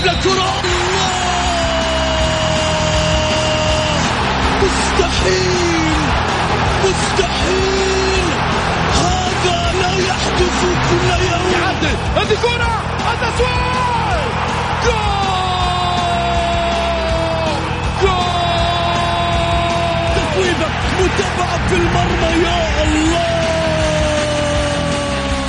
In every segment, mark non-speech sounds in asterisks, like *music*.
يلعب للكرة مستحيل. مستحيل. هذا لا يحدث كل يوم. يعدل. هذه كرة. التسويق جول. جول. تصويبة متابعة في المرمى. يا الله.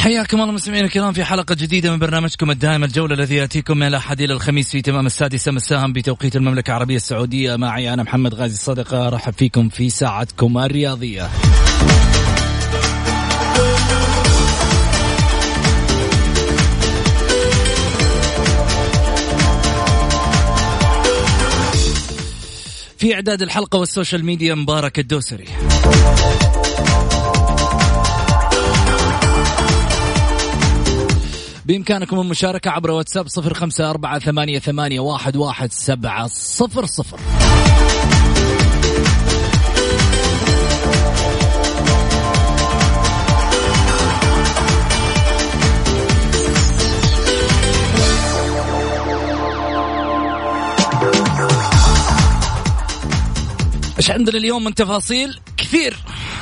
حياكم الله مستمعينا الكرام في حلقة جديدة من برنامجكم الدائم الجولة الذي يأتيكم من الأحد إلى الخميس في تمام السادسة مساء بتوقيت المملكة العربية السعودية. معي أنا محمد غازي الصدقة رحب فيكم في ساعتكم الرياضية. في إعداد الحلقة والسوشيال ميديا مبارك الدوسري. بإمكانكم المشاركة عبر واتساب صفر خمسة أربعة ثمانية, ثمانية واحد, واحد سبعة صفر صفر. إيش عندنا اليوم من تفاصيل؟ كثير.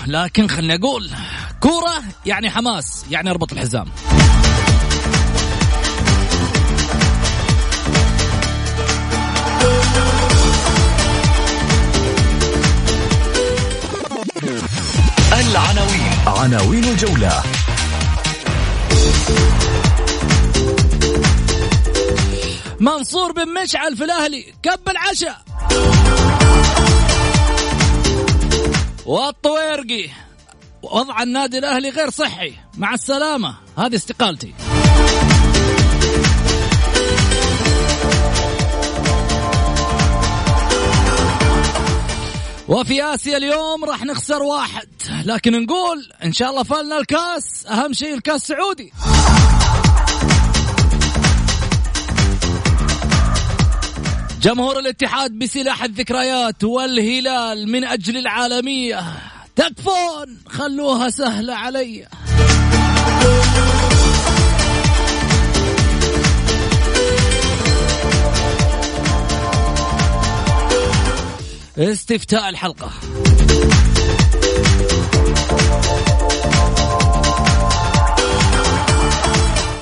لكن خلني أقول كورة يعني حماس يعني أربط الحزام. العناوين. عناوين الجولة. منصور بن مشعل في الأهلي كب العشاء. والطويرقي وضع النادي الأهلي غير صحي. مع السلامة هذه استقالتي. وفي آسيا اليوم راح نخسر واحد. لكن نقول إن شاء الله فالنا الكاس أهم شيء الكاس سعودي. جمهور الاتحاد بسلاح الذكريات والهلال من أجل العالمية. تكفون خلوها سهلة علي. استفتاء الحلقة.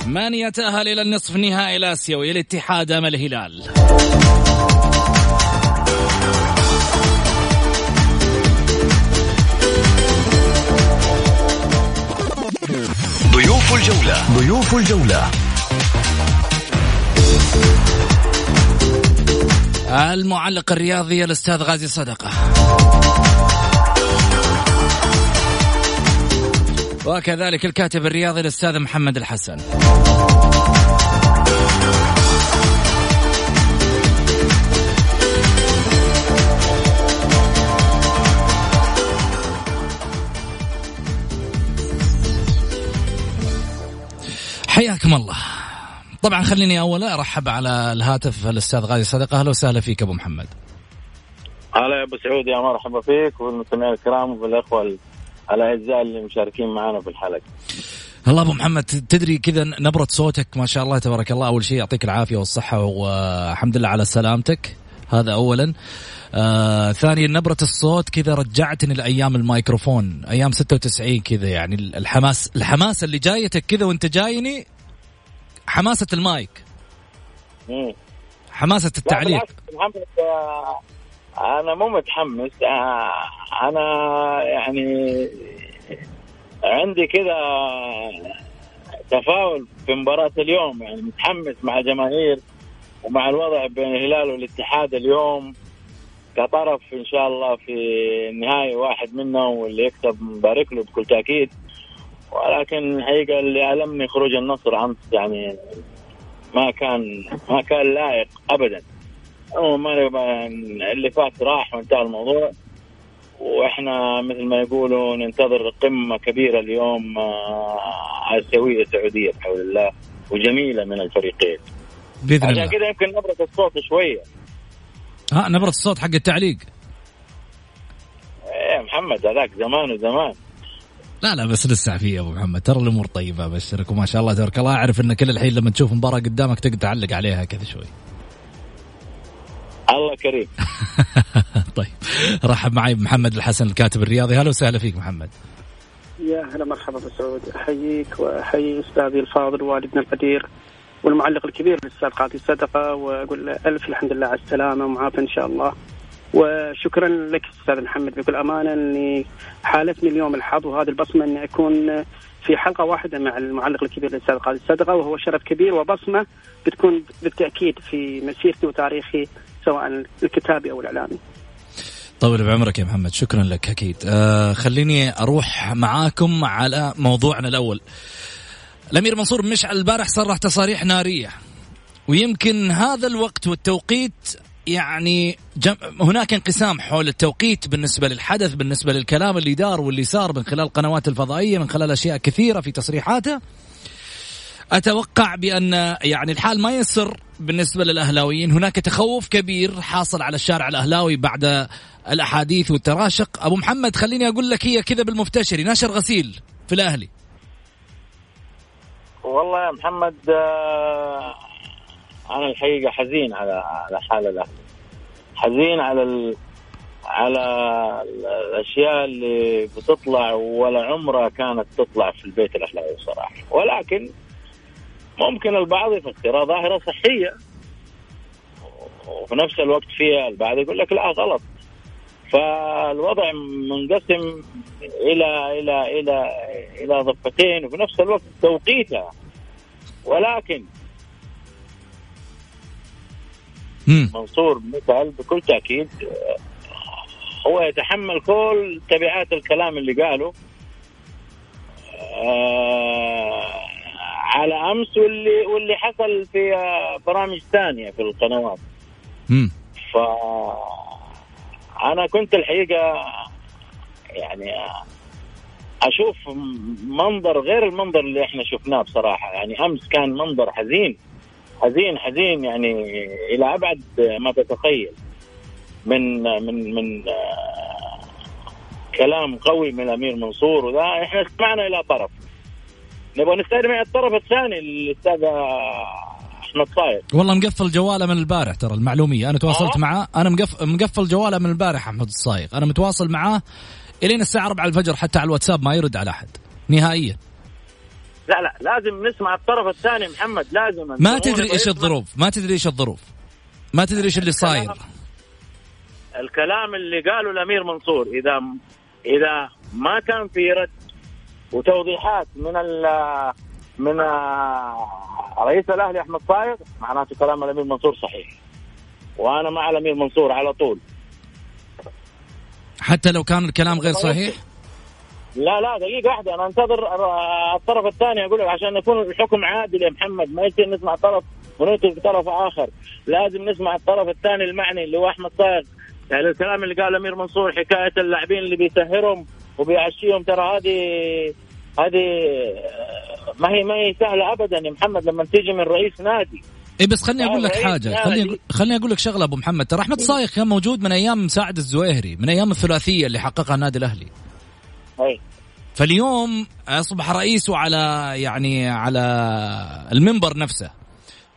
من يتأهل إلى النصف النهائي الآسيوي الاتحاد أم الهلال؟ ضيوف الجولة. ضيوف الجولة. المعلق الرياضي الأستاذ غازي صدقة. وكذلك الكاتب الرياضي الأستاذ محمد الحسن. حياكم الله. طبعا خليني اولا أرحب على الهاتف الأستاذ غازي صدقه أهلا وسهلا فيك أبو محمد. هلا يا أبو سعود يا مرحبا فيك والمستمعين الكرام وبالاخوه الأعزاء اللي مشاركين معنا في الحلقة. الله أبو محمد تدري كذا نبرة صوتك ما شاء الله تبارك الله. أول شيء يعطيك العافية والصحة والحمد لله على سلامتك. هذا اولا. آه ثانيا نبرة الصوت كذا رجعتني لأيام الميكروفون أيام 96 كذا يعني. الحماس الحماس اللي جايتك كذا وأنت جايني حماسة المايك. مم. لا التعليق. آه، أنا مو متحمس. آه، أنا يعني عندي كذا تفاؤل في مباراة اليوم. يعني متحمس مع الجماهير ومع الوضع بين الهلال والاتحاد اليوم. كطرف إن شاء الله في النهاية واحد منهم واللي يكسب مبارك له بكل تأكيد. ولكن الحقيقة اللي المني خروج النصر أمس. يعني ما كان ما كان لائق ابدا. اللي فات راح وانتهى الموضوع. وإحنا مثل ما يقولوا ننتظر قمة كبيرة اليوم آه، اسيويه سعوديه بحول الله وجميلة من الفريقين. بإذن الله. عشان كذا يمكن نبرة الصوت شوية. ها نبرة الصوت حق التعليق. إيه محمد هذاك زمان وزمان. لا لا بس لسه في أبو محمد. ترى الأمور طيبة أبشرك وما شاء الله تبارك الله. أعرف إن كل الحين لما تشوف مباراة قدامك تقدر تعلق عليها كذا شوي. الله كريم. *laughs* طيب. رحب معي بمحمد الحسن الكاتب الرياضي. هلا وسهلا فيك محمد. يا هلا مرحبا بسعود أحييك وأحيي أستاذي الفاضل والدنا القدير والمعلق الكبير الاستاذ قاضي صدقه وأقول له ألف الحمد لله على السلامة ومعافى إن شاء الله. وشكرا لك أستاذ محمد. بكل أمانة أني حالتني اليوم الحظ وهذه البصمة أني أكون في حلقة واحدة مع المعلق الكبير الأستاذ قاضي الصدقة وهو شرف كبير. وبصمة بتكون بالتأكيد في مسيرتي وتاريخي سواء الكتابي أو الإعلامي. طول بعمرك يا محمد. شكرا لك أكيد. آه خليني أروح معاكم على موضوعنا الأول. الأمير منصور مشعل البارح صرح تصاريح نارية ويمكن هذا الوقت والتوقيت يعني جم... هناك انقسام حول التوقيت بالنسبة للحدث بالنسبة للكلام اللي دار واللي صار من خلال القنوات الفضائية من خلال أشياء كثيرة في تصريحاته. أتوقع بأن يعني الحال ما يسر بالنسبة للأهلاويين. هناك تخوف كبير حاصل على الشارع الأهلاوي بعد الأحاديث والتراشق. أبو محمد خليني أقول لك هي كذا بالمفتشري نشر غسيل في الأهلي. والله يا محمد آه، أنا الحقيقة حزين على على حال الاهلي حزين على ال... على الأشياء اللي بتطلع ولا عمرها كانت تطلع في البيت الاهلاوي صراحة ولكن ممكن البعض يفسرها ظاهرة صحية. وفي نفس الوقت فيها البعض يقول لك لا غلط. فالوضع منقسم إلى إلى إلى إلى ضفتين وفي نفس الوقت توقيتها. ولكن منصور مثال بكل تأكيد. هو يتحمل كل تبعات الكلام اللي قاله. آه على أمس واللي واللي حصل في برامج ثانية في القنوات. ف أنا كنت الحقيقة يعني أشوف منظر غير المنظر اللي إحنا شفناه بصراحة. يعني أمس كان منظر حزين. حزين حزين يعني إلى أبعد ما تتخيل. من من من آه، كلام قوي من الأمير منصور وذا إحنا استمعنا إلى طرف. نبغى نستمع الطرف الثاني الاستاذ أحمد صاير والله مقفل جواله من البارح ترى المعلومية. أنا تواصلت آه. معاه. أنا مقفل مقفل جواله من البارح أحمد الصايغ. أنا متواصل معاه إلين الساعة 4 الفجر حتى على الواتساب ما يرد على أحد. نهائيا. لا لا لازم نسمع الطرف الثاني محمد لازم. ما تدري إيش الظروف ما تدري إيش الظروف. ما تدري إيش اللي صاير. الكلام اللي قاله الأمير منصور إذا إذا ما كان في رد وتوضيحات من ال من رئيس الأهلي أحمد صايغ معناته كلام الأمير منصور صحيح. وأنا مع الأمير منصور على طول. حتى لو كان الكلام غير صحيح؟ لا لا دقيقة واحدة. أنا أنتظر الطرف الثاني أقول لك عشان يكون الحكم عادل يا محمد. ما يصير نسمع طرف ونترك طرف آخر. لازم نسمع الطرف الثاني المعني اللي هو أحمد صايغ يعني الكلام اللي قال أمير منصور حكاية اللاعبين اللي بيسهرهم وبيعشيهم ترى هذه هذه ما هي ما هي سهلة أبدا يا محمد لما تيجي من رئيس نادي. اي بس خليني أقول لك حاجة. خليني خليني أقول لك شغلة أبو محمد. ترى أحمد صايغ كان موجود من أيام مساعد الزويهري من أيام الثلاثية اللي حققها النادي الأهلي. أي. فاليوم أصبح رئيسه على يعني على المنبر نفسه.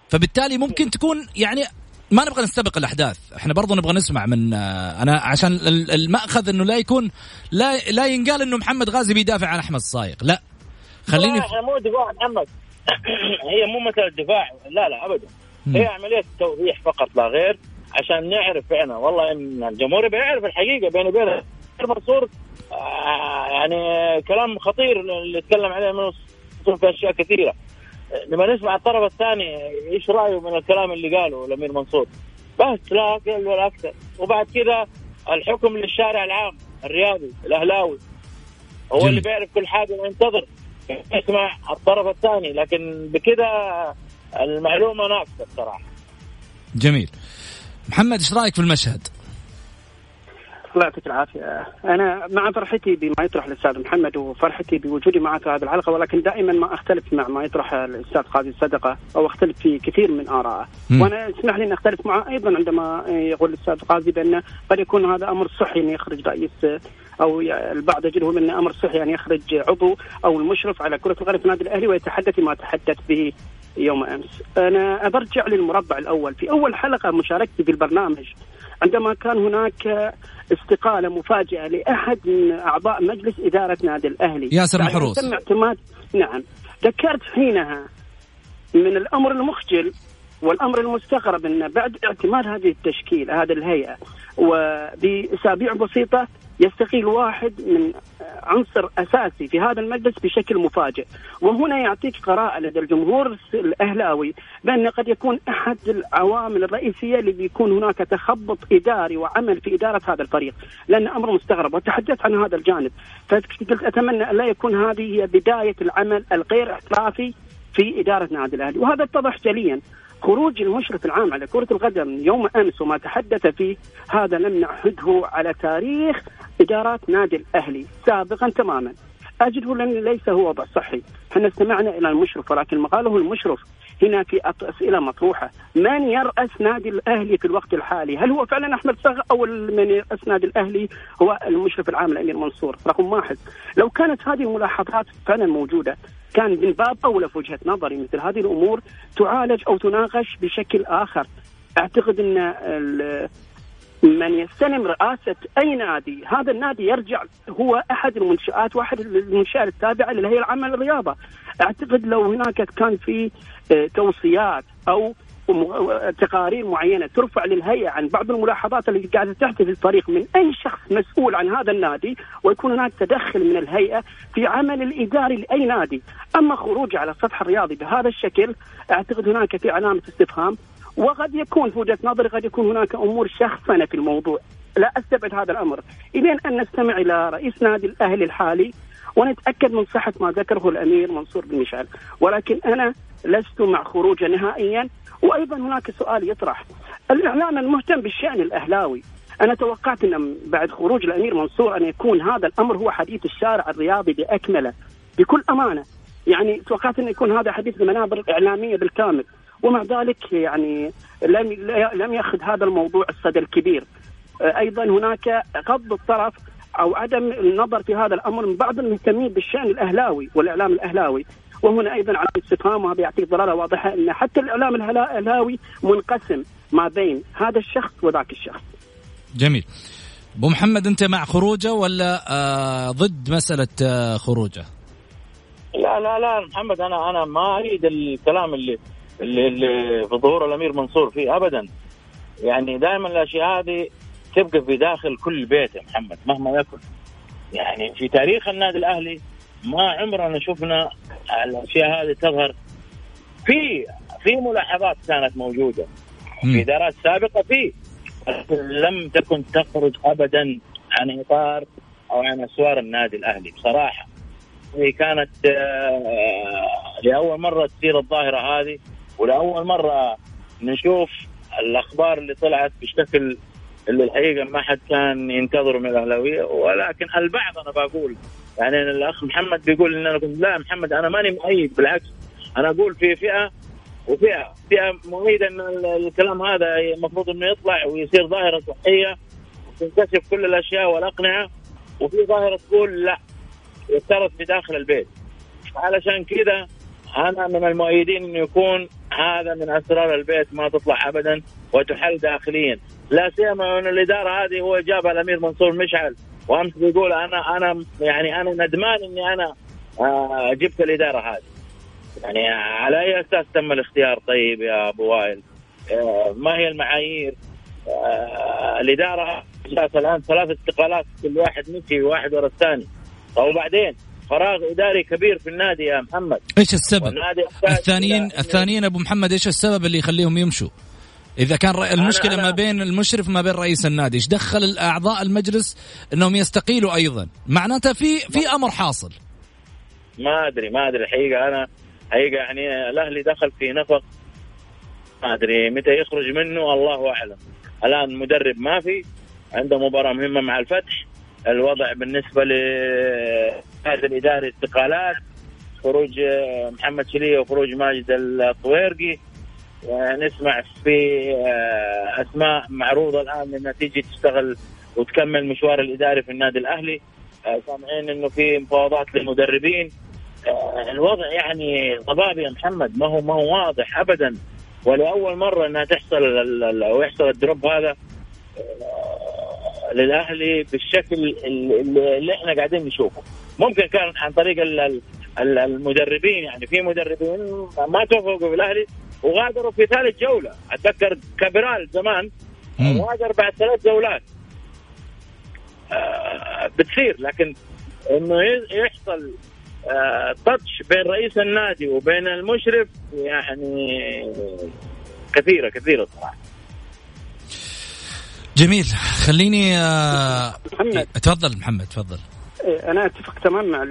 فبالتالي ممكن تكون يعني ما نبغى نستبق الأحداث. إحنا برضو نبغى نسمع من أنا عشان المأخذ إنه لا يكون لا لا ينقال إنه محمد غازي بيدافع عن أحمد الصايغ لا. خليني إحنا مو دفاع محمد. *clears throat* هي مو مساله دفاع لا لا ابدا. هي عملية توضيح فقط لا غير عشان نعرف إحنا والله إن الجمهور بيعرف الحقيقة بيني وبين منصور آه، يعني كلام خطير اللي يتكلم عليه منصور في أشياء كثيرة. لما نسمع الطرف الثاني إيش رأيه من الكلام اللي قاله الأمير منصور؟ بس لا أقل ولا أكثر وبعد كذا الحكم للشارع العام الرياضي الأهلاوي. هو جميل. اللي بيعرف كل حاجة وينتظر. يسمع الطرف الثاني لكن بكذا المعلومة ناقصة بصراحه جميل. محمد إيش رأيك في المشهد؟ الله يعطيك العافية. أنا مع فرحتي بما يطرح الأستاذ محمد وفرحتي بوجودي معك في هذه الحلقة ولكن دائما ما أختلف مع ما يطرح الأستاذ قاضي الصدقة أو أختلف في كثير من آرائه. مم. وأنا اسمح لي أن أختلف معه أيضا عندما يقول الأستاذ قاضي بأن قد يكون هذا أمر صحي أن يخرج رئيس ي- البعض يجده من أمر صحي أن يخرج عضو أو المشرف على كرة القدم في النادي الأهلي ويتحدث ما تحدث به يوم أمس. أنا برجع للمربع الأول. في أول حلقة مشاركتي في البرنامج عندما كان هناك استقالة مفاجئة لأحد من أعضاء مجلس إدارة نادي الأهلي ياسر أن محروس. تم اعتماد نعم ذكرت حينها من الأمر المخجل والأمر المستغرب أن بعد اعتماد هذه التشكيلة هذه الهيئة وبأسابيع بسيطة يستقيل واحد من عنصر أساسي في هذا المجلس بشكل مفاجئ. وهنا يعطيك قراءة لدى الجمهور الأهلاوي بأن قد يكون أحد العوامل الرئيسية اللي بيكون هناك تخبط إداري وعمل في إدارة هذا الفريق لأن أمر مستغرب. وتحدثت عن هذا الجانب فقلت أتمنى أن لا يكون هذه هي بداية العمل الغير احترافي في إدارة نادي الأهلي. وهذا اتضح جليا خروج المشرف العام على كرة القدم يوم أمس وما تحدث فيه هذا لم نعهده على تاريخ إدارات نادي الأهلي سابقا تماما. أجده لن ليس هو صحي إحنا استمعنا إلى المشرف ولكن ما قاله المشرف هنا في أسئلة مطروحة. من يرأس نادي الأهلي في الوقت الحالي؟ هل هو فعلا أحمد صغ أو من يرأس نادي الأهلي هو المشرف العام الأمير منصور؟ رقم واحد. لو كانت هذه الملاحظات فعلا موجودة كان من باب أولى في وجهة نظري. مثل هذه الأمور تعالج أو تناقش بشكل آخر. أعتقد أن ال- من يستلم رئاسة أي نادي. هذا النادي يرجع هو أحد المنشآت واحد المنشآت التابعة للهيئة العامة للرياضة. أعتقد لو هناك كان في آه، توصيات أو تقارير معينة ترفع للهيئة عن بعض الملاحظات اللي قاعدة تحدث الفريق من أي شخص مسؤول عن هذا النادي ويكون هناك تدخل من الهيئة في عمل الإداري لأي نادي. أما خروج على السطح الرياضي بهذا الشكل أعتقد هناك في علامة استفهام. وقد يكون في وجهة نظري قد يكون هناك أمور شخصنة في الموضوع. لا أستبعد هذا الأمر. إلين أن نستمع إلى رئيس نادي الأهلي الحالي ونتأكد من صحة ما ذكره الأمير منصور بن مشعل. ولكن أنا لست مع خروجه نهائيا. وأيضا هناك سؤال يطرح. الاعلام المهتم بالشأن الأهلاوي. أنا توقعت أن بعد خروج الأمير منصور أن يكون هذا الأمر هو حديث الشارع الرياضي بأكمله. بكل أمانة. يعني توقعت انه يكون هذا حديث المنابر الاعلاميه بالكامل. ومع ذلك يعني لم لم يأخذ هذا الموضوع الصدى الكبير أيضا هناك غض الطرف أو عدم النظر في هذا الأمر من بعض المهتمين بالشأن الأهلاوي والإعلام الأهلاوي وهنا أيضا على استفهام وهذا يعطيك ضلالة واضحة إن حتى الإعلام الأهلاوي منقسم ما بين هذا الشخص وذاك الشخص. جميل أبو محمد أنت مع خروجة ولا آه ضد مسألة آه خروجة؟ لا لا لا محمد أنا أنا ما أريد الكلام اللي اللي, اللي في ظهور الأمير منصور فيه ابدا. يعني دائما الأشياء هذه تبقى في داخل كل بيت يا محمد مهما يكن. يعني في تاريخ النادي الأهلي ما عمرنا شفنا الأشياء هذه تظهر. في في ملاحظات كانت موجودة. في. إدارات سابقة في لم تكن تخرج ابدا عن إطار أو عن أسوار النادي الأهلي بصراحة. هي كانت آه، لأول مرة تصير الظاهرة هذه. ولأول مرة نشوف الأخبار اللي طلعت بشكل اللي الحقيقة ما حد كان ينتظره من الأهلاوية ولكن البعض أنا بقول يعني الأخ محمد بيقول إن أنا كنت لا محمد أنا ماني مؤيد بالعكس أنا أقول في فئة وفئة فئة مؤيدة إن ال- الكلام هذا المفروض إنه يطلع ويصير ظاهرة صحية وتنكشف كل الأشياء والأقنعة وفي ظاهرة تقول لا يفترض في داخل البيت. علشان كذا أنا من المؤيدين إنه يكون هذا من أسرار البيت ما تطلع ابدا وتحل داخليا. لا سيما أن الإدارة هذه هو جابها الأمير منصور مشعل وأمس بيقول أنا أنا يعني أنا ندمان إني أنا آه، جبت الإدارة هذه. يعني على أي أساس تم الاختيار؟ طيب يا أبو وائل آه، ما هي المعايير؟ آه الإدارة الآن ثلاث استقالات كل واحد مشي واحد ورا الثاني. وبعدين؟ فراغ إداري كبير في النادي يا محمد. إيش السبب؟ الثانيين الثانيين أبو محمد إيش السبب اللي يخليهم يمشوا؟ إذا كان المشكلة أنا ما بين المشرف ما بين رئيس النادي إيش دخل الأعضاء المجلس إنهم يستقيلوا أيضا؟ معناته في في أمر حاصل. ما أدري ما أدري الحقيقة. أنا حقيقه يعني الأهلي دخل في نفق. ما أدري متى يخرج منه الله أعلم. الآن مدرب ما في عنده مباراة مهمة مع الفتح. الوضع بالنسبة لهذا الاداري استقالات خروج محمد شلية وخروج ماجد الطويرقي. نسمع في آه، أسماء معروضة الآن انها تيجي تشتغل وتكمل مشوار الاداري في النادي الأهلي. آه، سامعين إنه في مفاوضات للمدربين. آه، الوضع يعني ضبابي يا محمد. ما هو ما هو واضح ابدا. ولأول مرة إنها تحصل أو يحصل الدروب هذا للأهلي بالشكل اللي إحنا قاعدين نشوفه. ممكن كان عن طريق المدربين يعني في مدربين ما توفقوا بالاهلي وغادروا في ثالث جولة. أتذكر كابرال زمان غادر بعد ثلاث جولات. آه بتصير لكن إنه يحصل آه تاتش بين رئيس النادي وبين المشرف يعني كثيرة كثيرة صراحة. جميل. خليني آه محمد. تفضل محمد تفضل. أنا أتفق تماما مع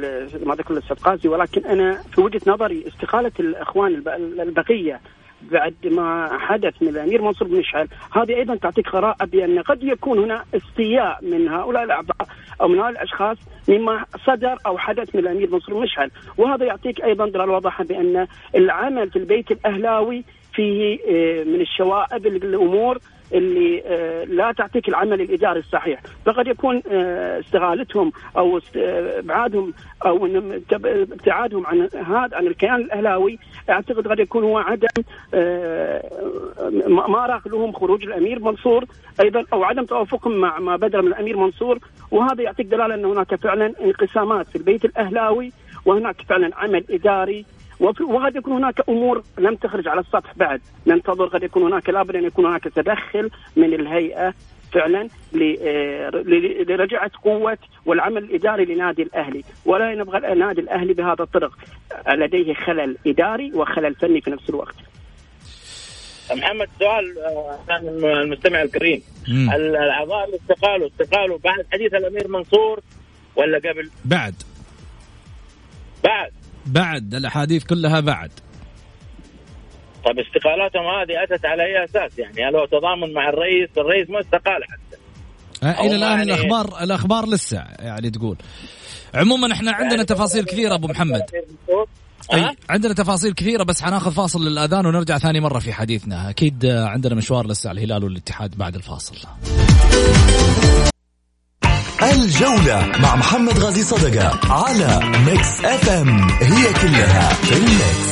ما ذكر الأستاذ قاسي ولكن أنا في وجهة نظري استقالة الأخوان البقية بعد ما حدث من الأمير منصور بن مشعل هذه أيضا تعطيك قراءه بأن قد يكون هنا استياء من هؤلاء الأعضاء أو من هؤلاء الأشخاص مما صدر أو حدث من الأمير منصور بن مشعل وهذا يعطيك أيضا دلالة واضحة بأن العمل في البيت الأهلاوي فيه آه، من الشوائب الأمور اللي آه، لا تعطيك العمل الإداري الصحيح، فقد يكون آه، استغالتهم أو آه، ابعادهم أو ابتعادهم عن هذا عن الكيان الأهلاوي أعتقد قد يكون هو عدم ما راق لهم خروج الأمير منصور. أيضا أو عدم توافقهم مع ما بدر من الأمير منصور. وهذا يعطيك دلالة إن هناك فعلا انقسامات في البيت الأهلاوي وهناك فعلا عمل إداري وقد يكون هناك أمور لم تخرج على السطح بعد. ننتظر قد يكون هناك لابد أن يكون هناك تدخل من الهيئة فعلا آه، لرجعة قوة والعمل الإداري لنادي الأهلي. ولا نبغى النادي الأهلي بهذا الطرق. لديه خلل إداري وخلل فني في نفس الوقت. محمد سؤال آه، المستمع الكريم. الأعضاء اللي استقالوا استقالوا بعد حديث الأمير منصور ولا قبل؟ بعد. بعد. بعد الأحاديث كلها بعد. طيب استقالاتهم هذه أتت على أي أساس؟ يعني هل هو تضامن مع الرئيس؟ الرئيس ما استقال حتى. أه إلى الآن يعني الاخبار الأخبار لسه يعني تقول. عموما إحنا عندنا يعني تفاصيل كثيرة أبو محمد. أي عندنا تفاصيل كثيرة بس حناخذ فاصل للأذان ونرجع ثاني مرة في حديثنا. أكيد عندنا مشوار لسه الهلال والاتحاد بعد الفاصل. الجولة مع محمد غازي صدقة على Mix FM هي كلها في ال mix.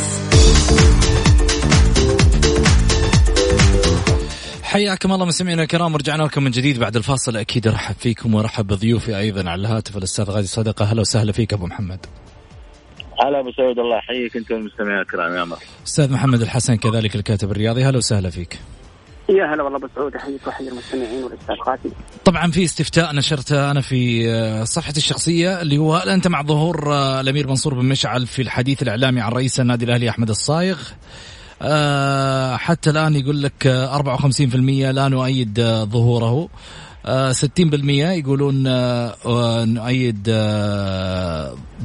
حياكم الله مستمعينا الكرام ورجعنا لكم من جديد بعد الفاصل. أكيد أرحب فيكم وأرحب بضيوفي أيضا على الهاتف الأستاذ غازي صدقة. أهلا وسهلا فيك أبو محمد. هلا أبو سعود الله يحييك أنت والمستمعين الكرام يا مرحبا. أستاذ محمد الحسن كذلك الكاتب الرياضي أهلا وسهلا فيك. يا هلا والله أبو سعود أحييك وأحيي المستمعين والاستاذ طبعا في استفتاء نشرته أنا في آه، صفحتي الشخصية اللي هو هل أنت مع ظهور آه، الأمير منصور بن مشعل في الحديث الإعلامي عن رئيس النادي الأهلي أحمد الصايغ؟ آه، حتى الآن يقول لك 54% لا نؤيد ظهوره. 60% يقولون نؤيد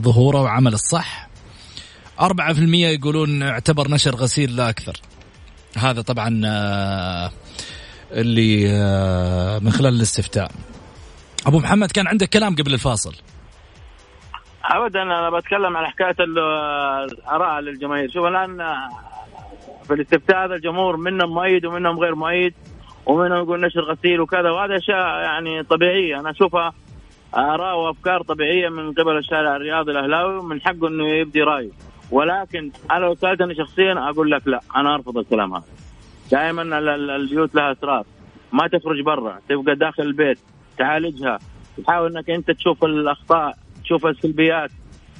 ظهوره وعمل الصح. 4% يقولون اعتبر نشر غسيل لا أكثر. هذا طبعا آه، اللي آه، من خلال الاستفتاء. أبو محمد كان عندك كلام قبل الفاصل؟ ابدا أنا بتكلم عن حكاية الاراء للجماهير شوف الآن آه، في الاستفتاء هذا الجمهور منهم مؤيد ومنهم غير مؤيد ومنهم يقول نشر غسيل وكذا وهذا أشياء يعني طبيعية. أنا اشوفها آراء وأفكار طبيعية من قبل الشارع الرياضي الأهلاوي من حقه إنه يبدي رأيه. ولكن أنا لو سالتني شخصيا أقول لك لا أنا أرفض الكلام هذا. دائما البيوت لها أسرار. ما تخرج برا تبقى داخل البيت تعالجها. تحاول إنك أنت تشوف الأخطاء تشوف السلبيات.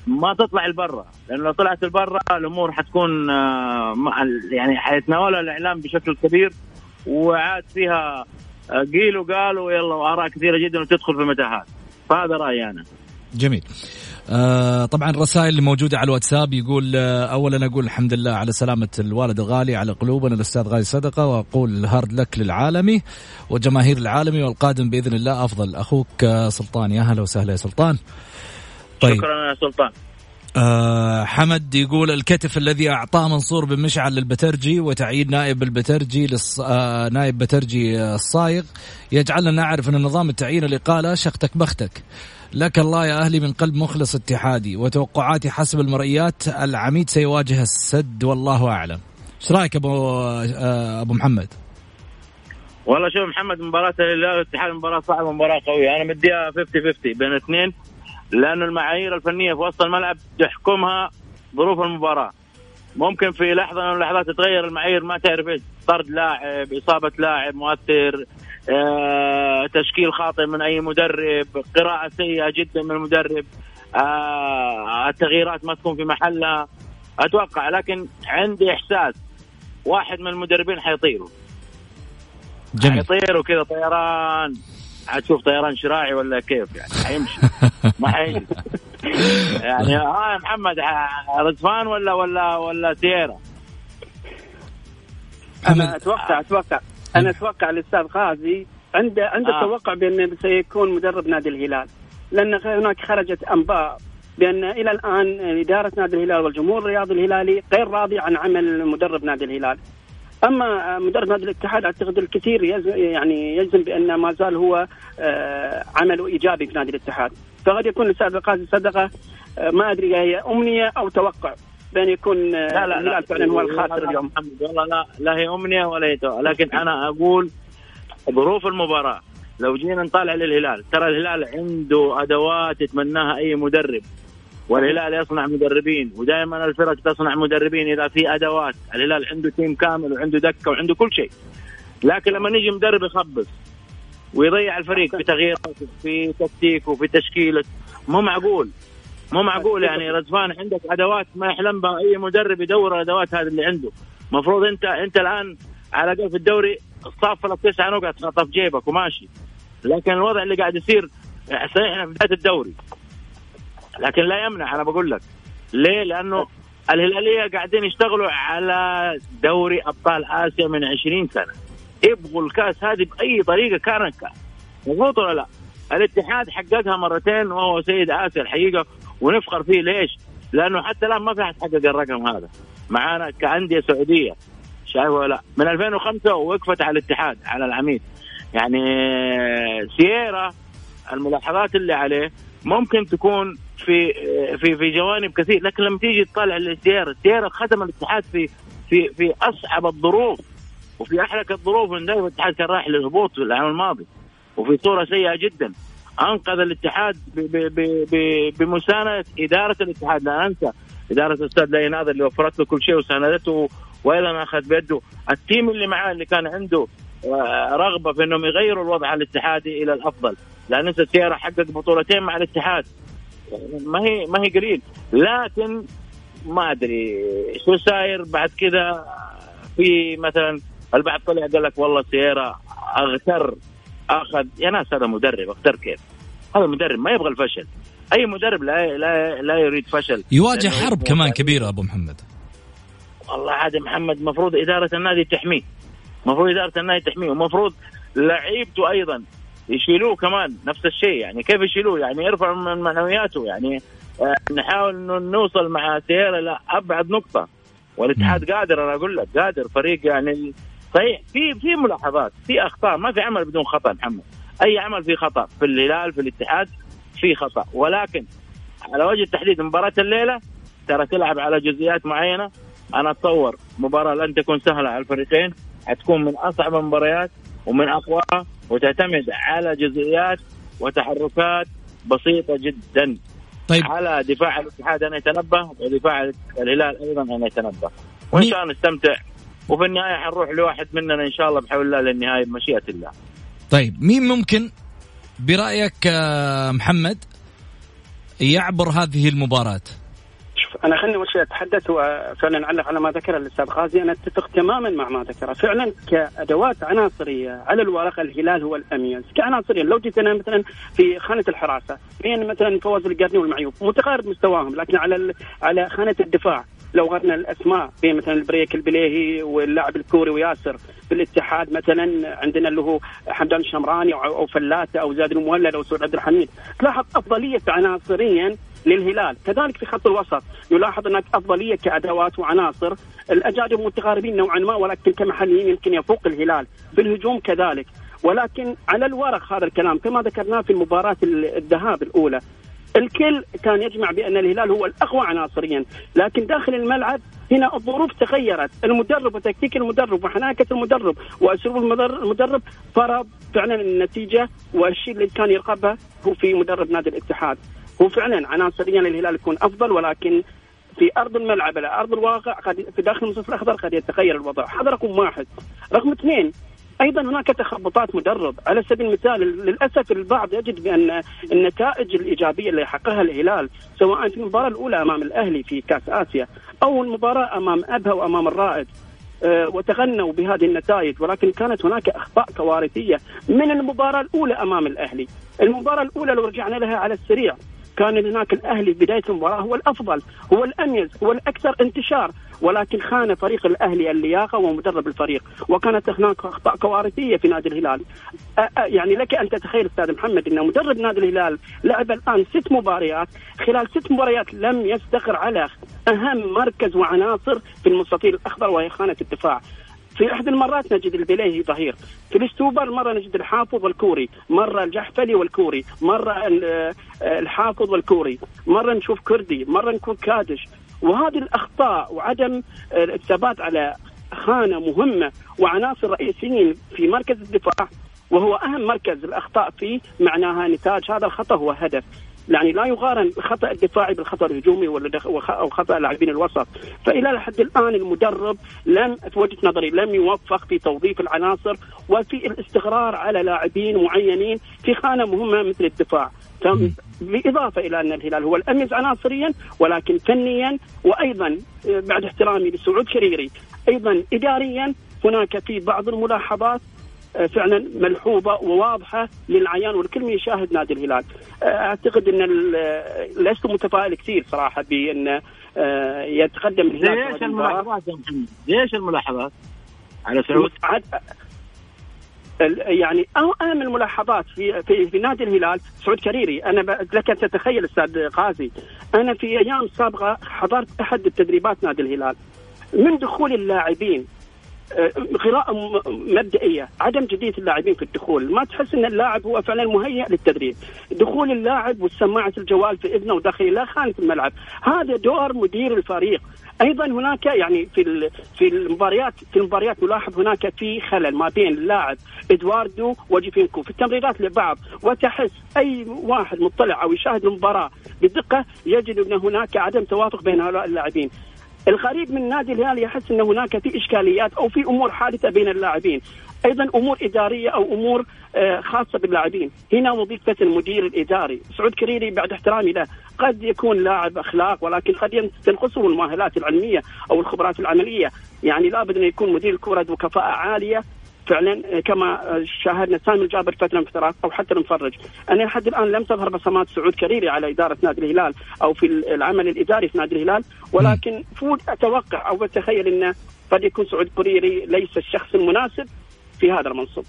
ما تطلع لبرا لأنه لو طلعت لبرا الأمور حتكون آه، يعني حيتناولها الإعلام بشكل كبير وعاد فيها قيلوا قالوا يلا وآراء كثيرة جدا وتدخل في متاهات فهذا رأيي أنا. جميل. آه طبعا الرسائل اللي موجودة على الواتساب يقول آه اولا أقول الحمد لله على سلامة الوالد الغالي على قلوبنا الأستاذ غالي صدقة وأقول هارد لك للعالمي وجماهير العالمي والقادم بإذن الله أفضل. أخوك آه سلطان يا أهلا وسهلا يا سلطان. طيب. شكرا يا سلطان. آه حمد يقول الكتف الذي أعطاه منصور بن مشعل للبترجي وتعيين نائب البترجي للص... آه نائب بترجي الصايغ يجعلنا نعرف أن نظام التعيين الاقاله شختك بختك. لك الله يا أهلي من قلب مخلص اتحادي وتوقعاتي حسب المرئيات العميد سيواجه السد والله أعلم. إيش رأيك ابو آه، أبو محمد؟ والله شوف محمد مباراة الهلال والاتحاد مباراة صعبة مباراة قوية، أنا مديها 50 50 بين اثنين لأن المعايير الفنية في وسط الملعب تحكمها ظروف المباراة. ممكن في لحظة من اللحظات تتغير المعايير ما تعرف إيش، طرد لاعب، إصابة لاعب مؤثر، تشكيل خاطئ من أي مدرب قراءة سيئة جدا من المدرب آه، التغييرات ما تكون في محلها أتوقع. لكن عندي إحساس واحد من المدربين حيطيروا. جميل. حيطيروا كذا طيران. حتشوف طيران شراعي ولا كيف يعني؟ حيمشي. ما حيجي. *laughs* يعني آه محمد رزفان ولا ولا ولا سييرا أنا أتوقع أتوقع أنا أتوقع الأستاذ غازي عنده عنده آه. توقع بانه سيكون مدرب نادي الهلال لأن هناك خرجت أنباء بأن إلى الآن إدارة نادي الهلال والجمهور الرياضي الهلالي غير راضي عن عمل مدرب نادي الهلال. أما مدرب نادي الاتحاد أعتقد الكثير يعني يجزم بأن ما زال هو آه، عمله إيجابي في نادي الاتحاد. فقد يكون الأستاذ القاسم صدقة آه، ما أدري هي أمنية أو توقع بأن يكون لا لا لا. فعلا هو الخاسر اليوم. والله لا لا هي أمنية ولا هي لكن أنا أقول ظروف المباراة لو جينا نطالع للهلال ترى الهلال عنده أدوات يتمناها أي مدرب. والهلال يصنع مدربين ودائما الفرق تصنع مدربين إذا في أدوات. الهلال عنده تيم كامل وعنده دكة وعنده كل شيء. لكن لما نيجي مدرب يخبص ويضيع الفريق في تغييرات في تكتيك وفي تشكيلة مو معقول. مو معقول يعني *laughs* رزفان عندك أدوات ما يحلم بها أي مدرب يدور الأدوات هذه اللي عنده. المفروض انت أنت الآن على الأقل في الدوري صاف لك تسع نقط تحطها في جيبك وماشي. لكن الوضع اللي قاعد يصير صحيح في بداية الدوري. لكن لا يمنع أنا بقول لك. ليه؟ لأنه الهلالية قاعدين يشتغلوا على دوري أبطال آسيا من 20 سنة. يبغوا الكأس هذه بأي طريقة كانت مضبوط ولا لا؟ الاتحاد حققها مرتين وهو سيد آسيا الحقيقة. ونفخر فيه ليش؟ لأنه حتى الآن ما في أحد حقق الرقم هذا. معانا كأندية سعودية. شايف ولا؟ لا؟ من 2005 وقفت على الاتحاد على العميد. يعني سييرا الملاحظات اللي عليه ممكن تكون في في في جوانب كثير. لكن لما تيجي تطالع لسييرا سييرا خدم الاتحاد في في في أصعب الظروف. وفي احلك الظروف من دائما الاتحاد كان رايح للهبوط في العام الماضي. وفي صورة سيئة جدا. أنقذ الاتحاد بمسانده إدارة الاتحاد. لا ننسى إدارة الأستاذ لؤي ناظر اللي وفرت له كل شيء وساندته وأيضا أخذ بيده. ال team اللي معاه اللي كان عنده آه، رغبة في إنهم يغيروا الوضع الاتحادي إلى الأفضل. لا ننسى سييرا حقق بطولتين مع الاتحاد. ما هي ما هي قليل. لكن ما أدري شو ساير بعد كذا؟ في مثلا البعض طلع قال لك والله سيارة أغتر. اخذ يا ناس هذا مدرب اغتر كيف؟ هذا مدرب ما يبغى الفشل. أي مدرب لا لا لا يريد فشل. يواجه حرب كمان كبيرة أبو محمد. والله عاد محمد المفروض إدارة النادي تحميه. المفروض إدارة النادي تحميه. ومفروض لعيبته أيضا يشيلوه كمان نفس الشيء. يعني كيف يشيلوه؟ يعني يرفعوا من معنوياته. يعني آه نحاول انه نوصل مع سيارة لابعد نقطة. والاتحاد قادر أنا أقول لك قادر. فريق يعني صحيح في في ملاحظات في أخطاء ما في عمل بدون خطأ محمد. أي عمل فيه خطأ في الهلال في الاتحاد في خطأ. ولكن على وجه التحديد مباراة الليلة ترى تلعب على جزئيات معينة. أنا أتصور مباراة لن تكون سهلة على الفريقين. حتكون من أصعب المباريات ومن اقواها وتعتمد على جزئيات وتحركات بسيطة جدا. طيب. على دفاع الاتحاد أن يتنبه ودفاع الهلال أيضا أن يتنبه. وإن شاء الله نستمتع. وفي النهاية حنروح لواحد مننا إن شاء الله بحول الله للنهاية بمشيئة الله. طيب مين ممكن برأيك محمد يعبر هذه المباراة؟ أنا خليني اول شيء أتحدث وفعلا اعلق على ما ذكر الأستاذ غازي. أنا أتفق تماما مع ما ذكره فعلا كأدوات عناصرية على الورق الهلال هو الاميز كعناصريا لو جيت مثلا في خانة الحراسة بين مثلا فواز القرني والمعيوف؟ متقارب مستواهم لكن على على خانة الدفاع. لو قارنا الأسماء بين مثلا البريك البليهي واللاعب الكوري وياسر في الاتحاد مثلا عندنا اللي هو حمدان الشمراني أو فلاتة أو زياد المولد أو سعود عبد الحميد. تلاحظ أفضلية عناصريا للهلال. كذلك في خط الوسط يلاحظ هناك أفضلية كأدوات وعناصر. الاجانب متقاربين نوعا ما ولكن كمحليين يمكن يفوق الهلال. في الهجوم كذلك. ولكن على الورق هذا الكلام كما ذكرناه في المباراة الذهاب الأولى. الكل كان يجمع بأن الهلال هو الأقوى عناصريا، لكن داخل الملعب هنا الظروف تغيرت، المدرب وتكتيك المدرب وحناكة المدرب وأسلوب المدرب فرض فعلا النتيجة والشيء اللي كان يرقبه هو في مدرب نادي الاتحاد، هو فعلا عناصريا الهلال يكون أفضل ولكن في أرض الملعب على أرض الواقع قد في داخل المنصف الأخضر قد يتغير الوضع، هذا رقم واحد. رقم اثنين أيضا هناك تخبطات مدرب. على سبيل المثال للأسف البعض يجد بأن النتائج الإيجابية اللي حققها الهلال سواء في المباراة الأولى أمام الأهلي في كأس آسيا أو المباراة أمام أبها وأمام الرائد آه، وتغنوا بهذه النتائج. ولكن كانت هناك أخطاء كوارثية من المباراة الأولى أمام الأهلي، المباراة الأولى لو رجعنا لها على السريع كان هناك الأهلي بداية المباراة هو الأفضل هو الأميز هو الأكثر انتشار. ولكن خان فريق الأهلي اللياقة ومدرب الفريق. وكانت هناك أخطاء كوارثية في نادي الهلال. يعني لك أن تتخيل أستاذ محمد إن مدرب نادي الهلال لعب الآن ست مباريات. خلال ست مباريات لم يستقر على أهم مركز وعناصر في المستطيل الأخضر وهي خانة الدفاع. في أحد المرات نجد البليهي ظهير في الاستوبر مره نجد الحافظ والكوري مرة الجحفلي والكوري مرة الحافظ والكوري مرة نشوف كردي مرة نكون كادش. وهذه الأخطاء وعدم الثبات على خانة مهمة وعناصر رئيسيين في مركز الدفاع وهو أهم مركز الأخطاء فيه معناها نتاج. هذا الخطأ هو هدف. يعني لا يقارن الخطا الدفاعي بالخطأ الهجومي أو خطأ لاعبين الوسط. فإلى حد الآن المدرب لم في وجهه نظري لم يوفق في توظيف العناصر وفي الاستقرار على لاعبين معينين في خانة مهمة مثل الدفاع. بالاضافه إلى أن الهلال هو الأميز عناصريا ولكن فنيا وأيضا بعد احترامي لسعود شريري أيضا اداريا هناك في بعض الملاحظات آه، فعلا ملحوظة وواضحة للعيان والكل يشاهد نادي الهلال. آه، أعتقد إن لست متفائل كثير صراحة بأن آه، يتقدم الهلال إيش الملاحظات يا محمد؟ إيش الملاحظات؟ على سعود؟ يعني اهم الملاحظات في في, في نادي الهلال سعود كريري أنا لك أن تتخيل أستاذ قاسي أنا في أيام سابقة حضرت أحد التدريبات نادي الهلال من دخول اللاعبين قراءة مبدئية عدم جدية اللاعبين في الدخول. ما تحس أن اللاعب هو فعلا مهيئ للتدريب. دخول اللاعب والسماعة الجوال في إذنه وداخل إلى خانة الملعب. هذا دور مدير الفريق. أيضا هناك يعني في في المباريات في المباريات نلاحظ هناك في خلل ما بين اللاعب إدواردو وجيفينكو. في التمريرات لبعض وتحس أي واحد مطلع أو يشاهد المباراة بدقة يجد إن هناك عدم توافق بين هؤلاء اللاعبين. الغريب من نادي الهلال يحس إن هناك في إشكاليات أو في أمور حادثة بين اللاعبين. أيضا أمور إدارية أو أمور آه، خاصة باللاعبين. هنا وظيفة المدير الإداري سعود كريري بعد احترامي له قد يكون لاعب أخلاق ولكن قد تنقصه المؤهلات العلمية أو الخبرات العملية. يعني لابد أن يكون مدير الكره ذو كفاءة عالية فعلا كما شاهدنا سامي الجابر فتره من فترات أو حتى المفرج. أنا لحد الآن لم تظهر بصمات سعود كريري على إدارة نادي الهلال أو في العمل الإداري في نادي الهلال ولكن فود أتوقع أو أتخيل انه قد يكون سعود كريري ليس الشخص المناسب في هذا المنصب.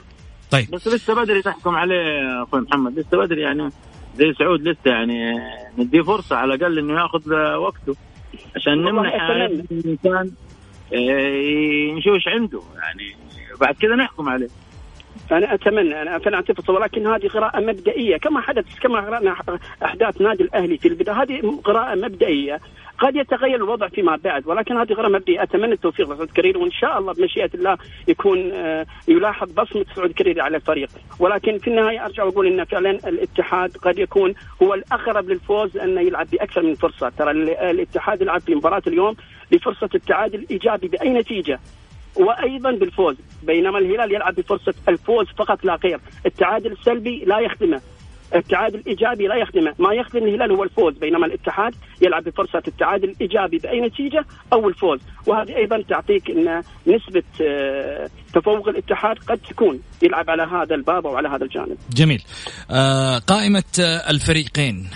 طيب. بس لسه بدري تحكم عليه أخوي محمد لسه بدري يعني. زي سعود لسه يعني نديه فرصة على الأقل إنه ياخذ وقته عشان نمنح الانسان آه، نشوف إيش عنده يعني. بعد كذا نحكم عليه. أنا أتمنى أنا فعلا اعتقد ولكن هذه قراءة مبدئية كما حدث كما قرأنا أحداث نادي الأهلي في البداية هذه قراءة مبدئية. قد يتغير الوضع فيما بعد ولكن هذه قراءة مبدئية. أتمنى التوفيق لسعود كريري وإن شاء الله بمشيئة الله يكون آه، يلاحظ بصمة سعود كريري على الفريق. ولكن في النهاية أرجع وأقول إن فعلا الاتحاد قد يكون هو الأقرب للفوز أنه يلعب بأكثر من فرصة. ترى الاتحاد يلعب في مباراة اليوم بفرصة التعادل الإيجابي بأي نتيجة؟ وأيضا بالفوز بينما الهلال يلعب بفرصة الفوز فقط لا غير التعادل السلبي لا يخدمه. التعادل الإيجابي لا يخدمه، ما يخدم الهلال هو الفوز بينما الاتحاد يلعب بفرصة التعادل الإيجابي بأي نتيجة أو الفوز، وهذه أيضا تعطيك إن نسبة آه، تفوق الاتحاد قد تكون. يلعب على هذا الباب أو على هذا الجانب. جميل. آه قائمة الفريقين.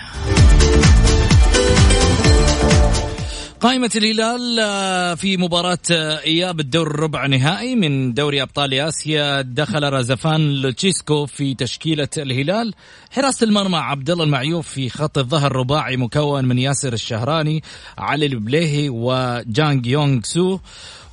قائمة الهلال آه، في مباراة آه، إياب الدور الربع نهائي من دوري أبطال آسيا دخل رازفان لوتشيسكو في تشكيلة الهلال. حراسة المرمى عبد الله المعيوف في خط الظهر رباعي مكون من ياسر الشهراني علي البليهي وجانج هيون سو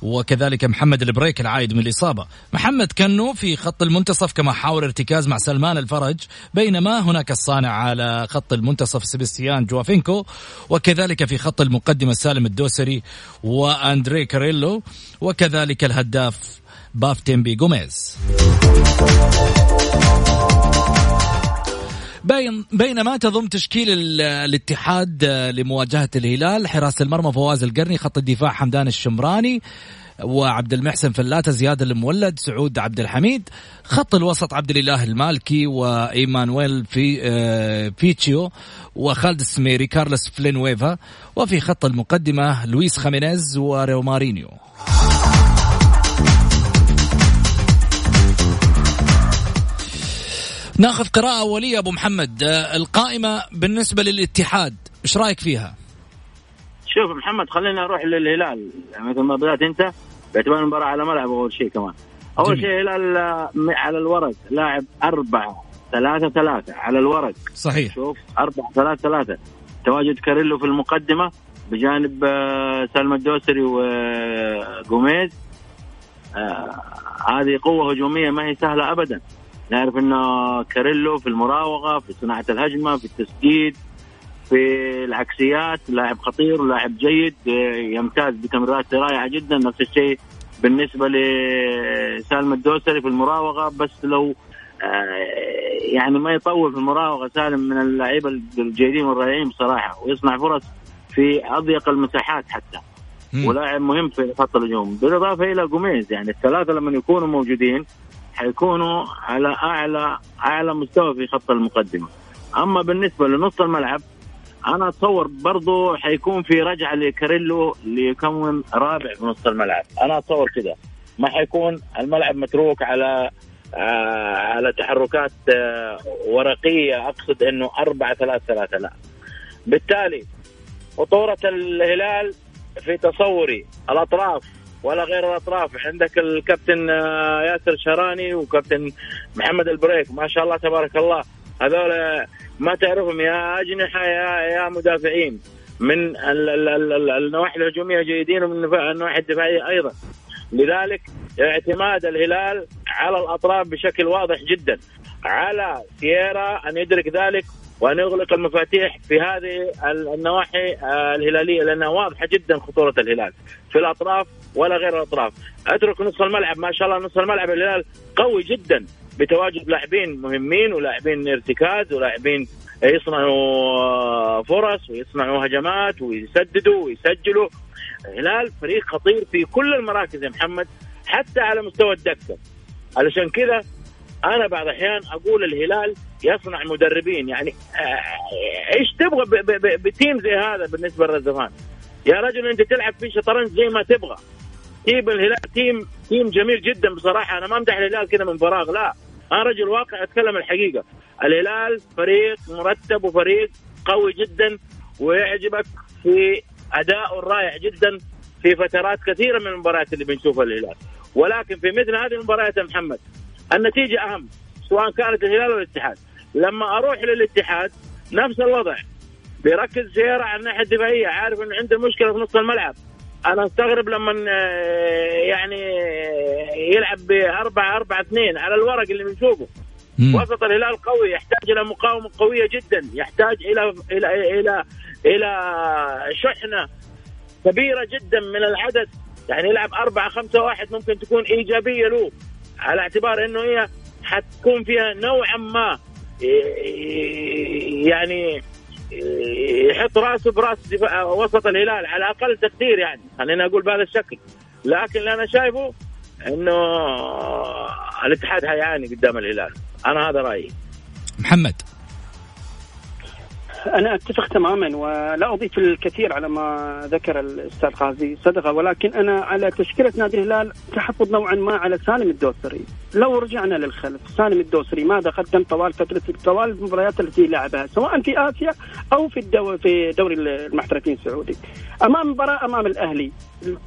وكذلك محمد البريك العايد من الإصابة. محمد كنو في خط المنتصف كمحاور ارتكاز مع سلمان الفرج بينما هناك الصانع على خط المنتصف سيبستيان جوافينكو وكذلك في خط المقدمة سالم الدوسري وأندري كاريلو وكذلك الهداف بافيتيمبي جوميز بين بينما تضم تشكيل الاتحاد لمواجهة الهلال حراسه المرمى فواز القرني خط الدفاع حمدان الشمراني. وعبد المحسن فلاتة زياد المولد سعود عبد الحميد خط الوسط عبد الإله المالكي وإيميليانو في آه، فيتشيو وخالد السميري كارلوس فيلانويفا وفي خط المقدمة لويس خيمينيز ورومارينيو ناخذ قراءة أولية أبو محمد. آه، القائمة بالنسبة للاتحاد إيش رأيك فيها؟ شوف محمد خلينا نروح للهلال. يعني مثل ما بدأت أنت باعتبار المباراة على ملعب أول شيء كمان. أول شيء الهلال آه، على الورق لاعب أربعة ثلاثة ثلاثة على الورق. صحيح. شوف أربعة ثلاثة ثلاثة. تواجد كاريلو في المقدمة بجانب آه، سلمى الدوسري وجوميز هذه قوة هجومية ما هي سهلة أبدا. نعرف انه كاريلو في المراوغة في صناعة الهجمة في التسديد في العكسيات لاعب خطير ولاعب جيد يمتاز بتمريرات رائعة جدا. نفس الشيء بالنسبة لسالم الدوسري في المراوغة بس لو آه، يعني ما يطول في المراوغة سالم من اللعيبة الجيدين والرائعين بصراحة ويصنع فرص في أضيق المساحات حتى. ولاعب مهم في خط الهجوم. بالإضافة إلى جوميز يعني الثلاثة لما يكونوا موجودين حيكونوا على أعلى أعلى مستوى في خط المقدمة. أما بالنسبة لنص الملعب أنا أتصور برضو حيكون في رجعة لكاريلو ليكون رابع في نص الملعب. أنا أتصور كذا ما حيكون الملعب متروك على آه على تحركات آه ورقية. أقصد إنه أربعة ثلاثة ثلاثة. لا. بالتالي خطورة الهلال في تصوري. الأطراف ولا غير الأطراف. عندك الكابتن آه، ياسر شراني وكابتن محمد البريك. ما شاء الله تبارك الله. هذول ما تعرفهم يا أجنحة يا يا مدافعين. من النواحي الهجومية جيدين ومن النواحي الدفاعية أيضا. لذلك اعتماد الهلال على الأطراف بشكل واضح جدا. على سييرا أن يدرك ذلك وأن يغلق المفاتيح في هذه النواحي آه، الهلالية لأنها واضحة جدا خطورة الهلال. في الأطراف ولا غير الأطراف. أترك نصف الملعب. ما شاء الله نصف الملعب الهلال قوي جدا. بتواجد لاعبين مهمين ولاعبين ارتكاز ولاعبين يصنعوا آه، فرص ويصنعوا هجمات ويسددوا ويسجلوا. الهلال فريق خطير في كل المراكز يا محمد حتى على مستوى الدكة. علشان كذا أنا بعض الأحيان أقول الهلال يصنع مدربين. يعني آه، إيش تبغى ب team زي هذا بالنسبة لرازفان يا رجل أنت تلعب في شطرنج زي ما تبغى. team الهلال team team جميل جدا بصراحة. أنا ما أمدح الهلال كذا من فراغ لا. أنا رجل واقع أتكلم الحقيقة. الهلال فريق مرتب وفريق قوي جدا ويعجبك في اداؤه الرائع جدا في فترات كثيرة من المباريات اللي بنشوفها الهلال. ولكن في مثل هذه المباريات يا محمد النتيجة أهم سواء كانت الهلال ولا الاتحاد. لما أروح للاتحاد نفس الوضع. بيركز زيارة على الناحية الدفاعية عارف إنه عنده مشكلة في نص الملعب. أنا أستغرب لما آه، يلعب ب 4 4 2 على الورق اللي بنشوفه. وسط الهلال قوي يحتاج إلى مقاومة قوية جدا يحتاج إلى إلى إلى إلى شحنة كبيرة جدا من العدد. يعني يلعب 4 5 1 ممكن تكون إيجابية له على اعتبار إنه هي حتكون فيها نوعا ما يعني يحط راسه برأس وسط الهلال على أقل تقدير يعني خلينا أقول بهذا الشكل. لكن اللي أنا شايفه إنه الاتحاد حيعاني قدام الهلال. أنا هذا رأيي. محمد. أنا أتفق تماما ولا أضيف الكثير على ما ذكر الأستاذ غازي صدقة ولكن أنا على تشكيلة نادي الهلال تحفظ نوعا ما على سالم الدوسري. لو رجعنا للخلف سالم الدوسري ماذا قدم طوال فتره طوال المباريات التي لعبها سواء في آسيا أو في الدو في دوري المحترفين السعودي. أمام مباراة أمام الأهلي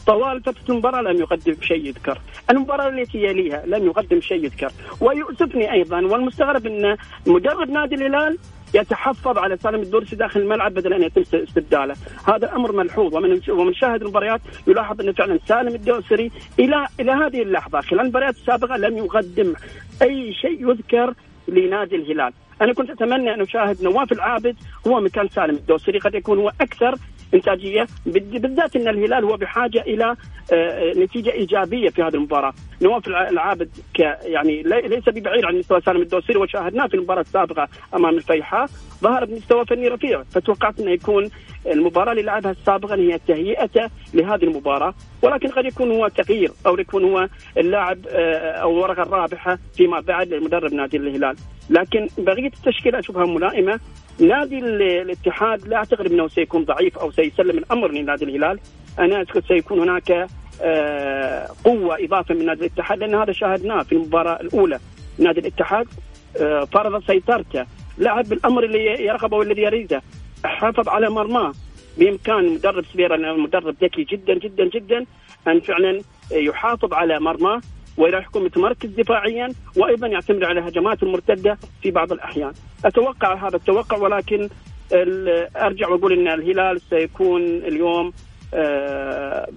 طوال فترة المباراة لم يقدم شيء يذكر. المباراة التي يليها لم يقدم شيء يذكر. ويؤسفني أيضا والمستغرب أن مدرب نادي الهلال يتحفظ على سالم الدورسي داخل الملعب بدل أن يتم استبداله، هذا أمر ملحوظ. ومن ومن شاهد المباريات يلاحظ ان فعلا سالم الدوسري إلى إلى هذه اللحظة. خلال المباريات السابقة لم يقدم أي شيء يذكر لنادي الهلال، أنا كنت أتمنى أن أشاهد نواف العابد هو مكان سالم الدوسري قد يكون هو أكثر إنتاجية. بالذات إن الهلال هو بحاجة إلى آه، نتيجة إيجابية في هذه المباراة، نواف العابد ك يعني ليس ببعيد عن مستوى سالم الدوسري وشاهدناه في المباراة السابقة أمام الفيحاء. ظهر بمستوى فني رفيع فتوقعت إنه يكون المباراة اللي لعبها سابقا هي تهيئته لهذه المباراة. ولكن قد يكون هو تغيير أو يكون هو اللاعب آه، أو الورقة الرابحة فيما بعد لمدرب نادي الهلال. لكن بقيه التشكيلة أشوفها ملائمة. نادي الاتحاد لا أعتقد إنه سيكون ضعيف أو سيسلم الامر لنادي الهلال. أنا أعتقد سيكون هناك آه، قوة إضافة من نادي الاتحاد لأن هذا شاهدناه في المباراة الأولى. نادي الاتحاد آه، فرض سيطرته. لعب بالأمر اللي يرغبه والذي يريده. حافظ على مرماه. بإمكان مدرب سبيرا مدرب ذكي جدا جدا جدا. أن فعلا يحافظ على مرماه. ولا يكون متمركز دفاعيا وأيضا يعتمد على الهجمات المرتده في بعض الأحيان. أتوقع هذا التوقع ولكن أرجع وأقول إن الهلال سيكون اليوم آه،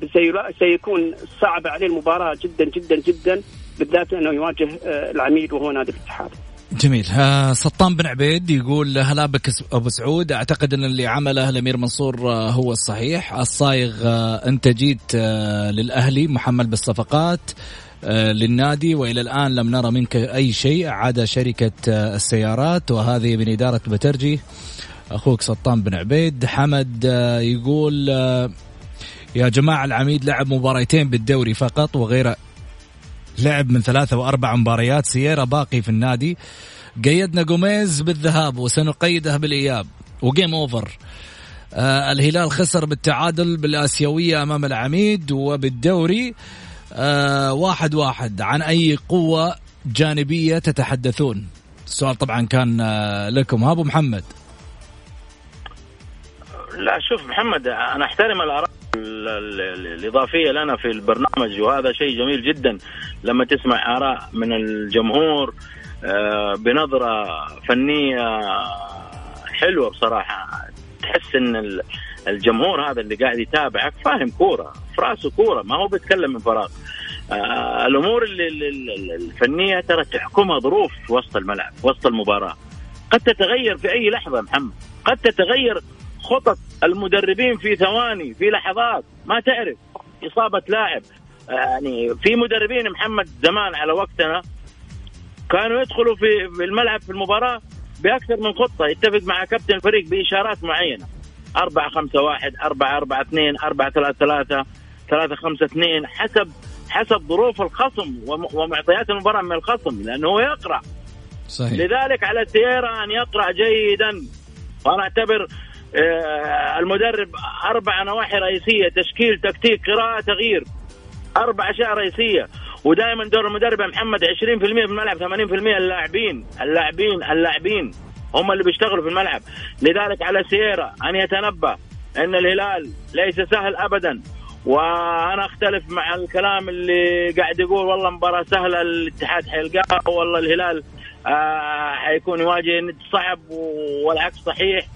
سيكون صعب عليه المباراة جدا جدا جدا بالذات أنه يواجه آه، العميد وهو نادي الاتحاد. جميل آه سلطان بن عبيد يقول هلا بك أبو سعود أعتقد أن اللي عمله الأمير منصور هو الصحيح الصايغ أنت جيت للأهلي محمل بالصفقات للنادي وإلى الآن لم نرى منك أي شيء عدا شركة آه السيارات. وهذه من إدارة بترجي أخوك سلطان بن عبيد. حمد آه يقول آه يا جماعة العميد لعب مباريتين بالدوري فقط وغير لعب من ثلاثة وأربع مباريات. سييرا باقي في النادي. قيدنا جوميز بالذهاب وسنقيده بالإياب. وجيم أوفر آه الهلال خسر بالتعادل بالآسيوية أمام العميد وبالدوري آه واحد واحد. عن أي قوة جانبية تتحدثون؟ السؤال طبعا كان آه لكم. أبو محمد. لا شوف محمد أنا أحترم الآراء الإضافية لنا في البرنامج وهذا شيء جميل جدا. لما تسمع آراء من الجمهور آه، بنظرة فنية حلوة بصراحة. تحس إن الجمهور هذا اللي قاعد يتابعك فاهم كورة. في راسه كورة ما هو بيتكلم من فراغ. آه، الأمور الفنية ترى تحكمها ظروف وسط الملعب وسط المباراة. قد تتغير في أي لحظة محمد. قد تتغير خطط المدربين في ثواني في لحظات. ما تعرف إصابة لاعب. يعني في مدربين محمد زمان على وقتنا كانوا يدخلوا في الملعب في المباراة بأكثر من خطة. يتفق مع كابتن الفريق بإشارات معينة. أربعة خمسة واحد أربعة أربعة اثنين أربعة ثلاثة ثلاثة. ثلاثة خمسة اثنين حسب حسب ظروف الخصم ومعطيات المباراة من الخصم لأنه هو يقرأ. صحيح. لذلك على سييرا أن يقرأ جيدا. وأنا أعتبر آه، المدرب أربع نواحي رئيسية تشكيل تكتيك قراءة تغيير. أربع أشياء رئيسية. ودائما دور المدرب يا محمد 20% في الملعب 80% اللاعبين اللاعبين اللاعبين هم اللي بيشتغلوا في الملعب. لذلك على سييرا أن يتنبه أن الهلال ليس سهل ابدا. وأنا أختلف مع الكلام اللي قاعد يقول والله مباراة سهلة الاتحاد حيلقاها والله الهلال آه حيكون يواجه ند صعب والعكس صحيح.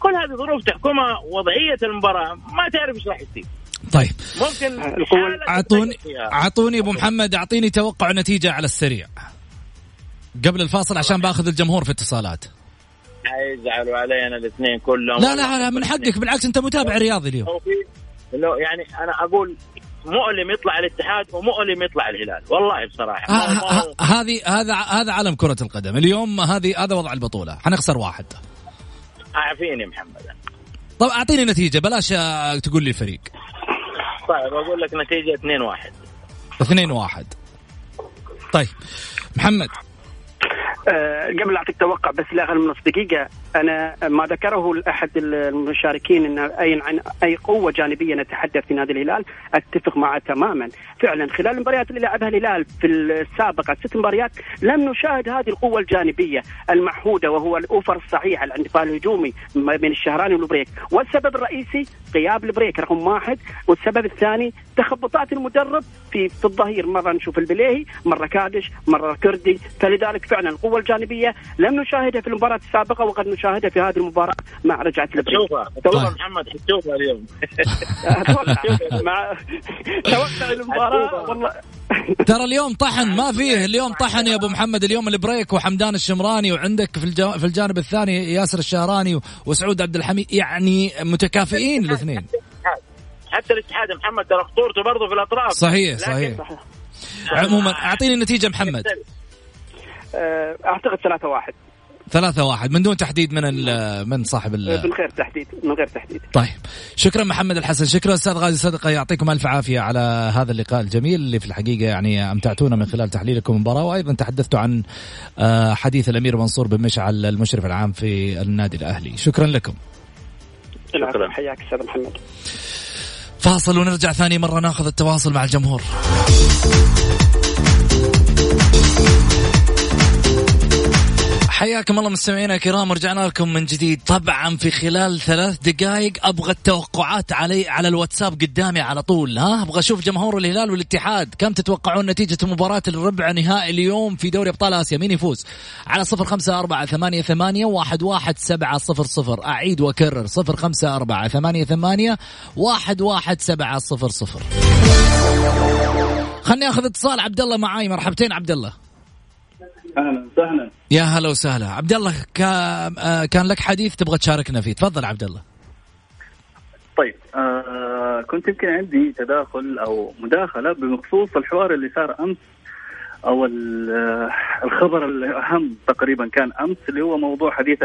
كل هذه ظروف تحكمها وضعية المباراة. ما تعرف إيش راح يصير. طيب. ممكن اعطوني أعطوني أبو محمد أعطيني توقع نتيجة على السريع. قبل الفاصل عشان بأخذ الجمهور في اتصالات. حيزعلوا علينا الاثنين كلهم. لا لا لا من حقك بالعكس أنت متابع رياضي اليوم. لو يعني أنا أقول مؤلم يطلع الاتحاد ومؤلم يطلع الهلال. والله بصراحة. هذه هذا هذا عالم كرة القدم. اليوم هذه هذا وضع البطولة. حنخسر واحد. عافيني محمد. طب أعطيني نتيجة. بلاش تقول لي الفريق. طيب أقول لك نتيجة 2 1 2 1 طيب محمد. أه قبل أعطيك توقع بس لا أقل من نص دقيقه أنا ما ذكره احد المشاركين إن اي عن أي قوة جانبية نتحدث في نادي الهلال أتفق معه تماما. فعلا خلال المباريات اللي لعبها الهلال في السابقة ست مباريات لم نشاهد هذه القوة الجانبية المعهوده وهو ال overlap الصحيح الاندفاع الهجومي بين الشهراني والبريك. والسبب الرئيسي غياب البريك رقم واحد والسبب الثاني تخبطات المدرب في في الظهير. مرة نشوف البليهي مرة كادش مرة كردي. فلذلك فعلا القوة الجانبية لم نشاهدها في المباراة السابقة وقد نشاهدها في هذه المباراة مع رجعة البريك شوفها. توقع. محمد حتشوفها اليوم. *laughs* أتوقع مع توقع المباراة والله. ترى اليوم طحن ما فيه. اليوم طحن يا أبو محمد. اليوم البريك وحمدان الشمراني وعندك في في الجانب الثاني ياسر الشهراني وسعود عبد الحميد. يعني متكافئين الاثنين. حتى الاتحاد. محمد ترى خطورته برضه في الأطراف. صحيح صحيح. عموما أعطيني النتيجة محمد. آه، أعتقد ثلاثة واحد. ثلاثة واحد. من دون تحديد من من صاحب من غير تحديد من غير تحديد. طيب. شكرا محمد الحسن. شكرا أستاذ غازي صدقة. يعطيكم ألف عافية على هذا اللقاء الجميل اللي في الحقيقة يعني أمتعتونا من خلال تحليلكم المباراة. وأيضا تحدثتوا عن آه، حديث الأمير منصور بن مشعل المشرف العام في النادي الأهلي. شكرا لكم. شكرا. حياك أستاذ محمد. فاصل ونرجع ثاني مرة ناخذ التواصل مع الجمهور. حياكم الله مستمعينا الكرام ورجعنا لكم من جديد. طبعا في خلال ثلاث دقائق أبغى التوقعات علي على الواتساب قدامي على طول. ها أبغى أشوف جمهور الهلال والاتحاد. كم تتوقعون نتيجة مباراة الربع نهائي اليوم في دوري أبطال آسيا؟ مين يفوز؟ على صفر خمسة أربعة ثمانية ثمانية واحد واحد سبعة صفر صفر. أعيد وأكرر صفر خمسة أربعة ثمانية ثمانية واحد واحد سبعة صفر صفر. خلني آخذ اتصال عبد الله معاي. مرحبتين عبد الله أهلا وسهلا. يا هلا وسهلا. عبد الله كان لك حديث تبغى تشاركنا فيه. تفضل عبد الله. طيب آه كنت يمكن عندي تداخل أو مداخلة بخصوص الحوار اللي صار أمس أو الخبر الأهم تقريبا كان أمس اللي هو موضوع حديث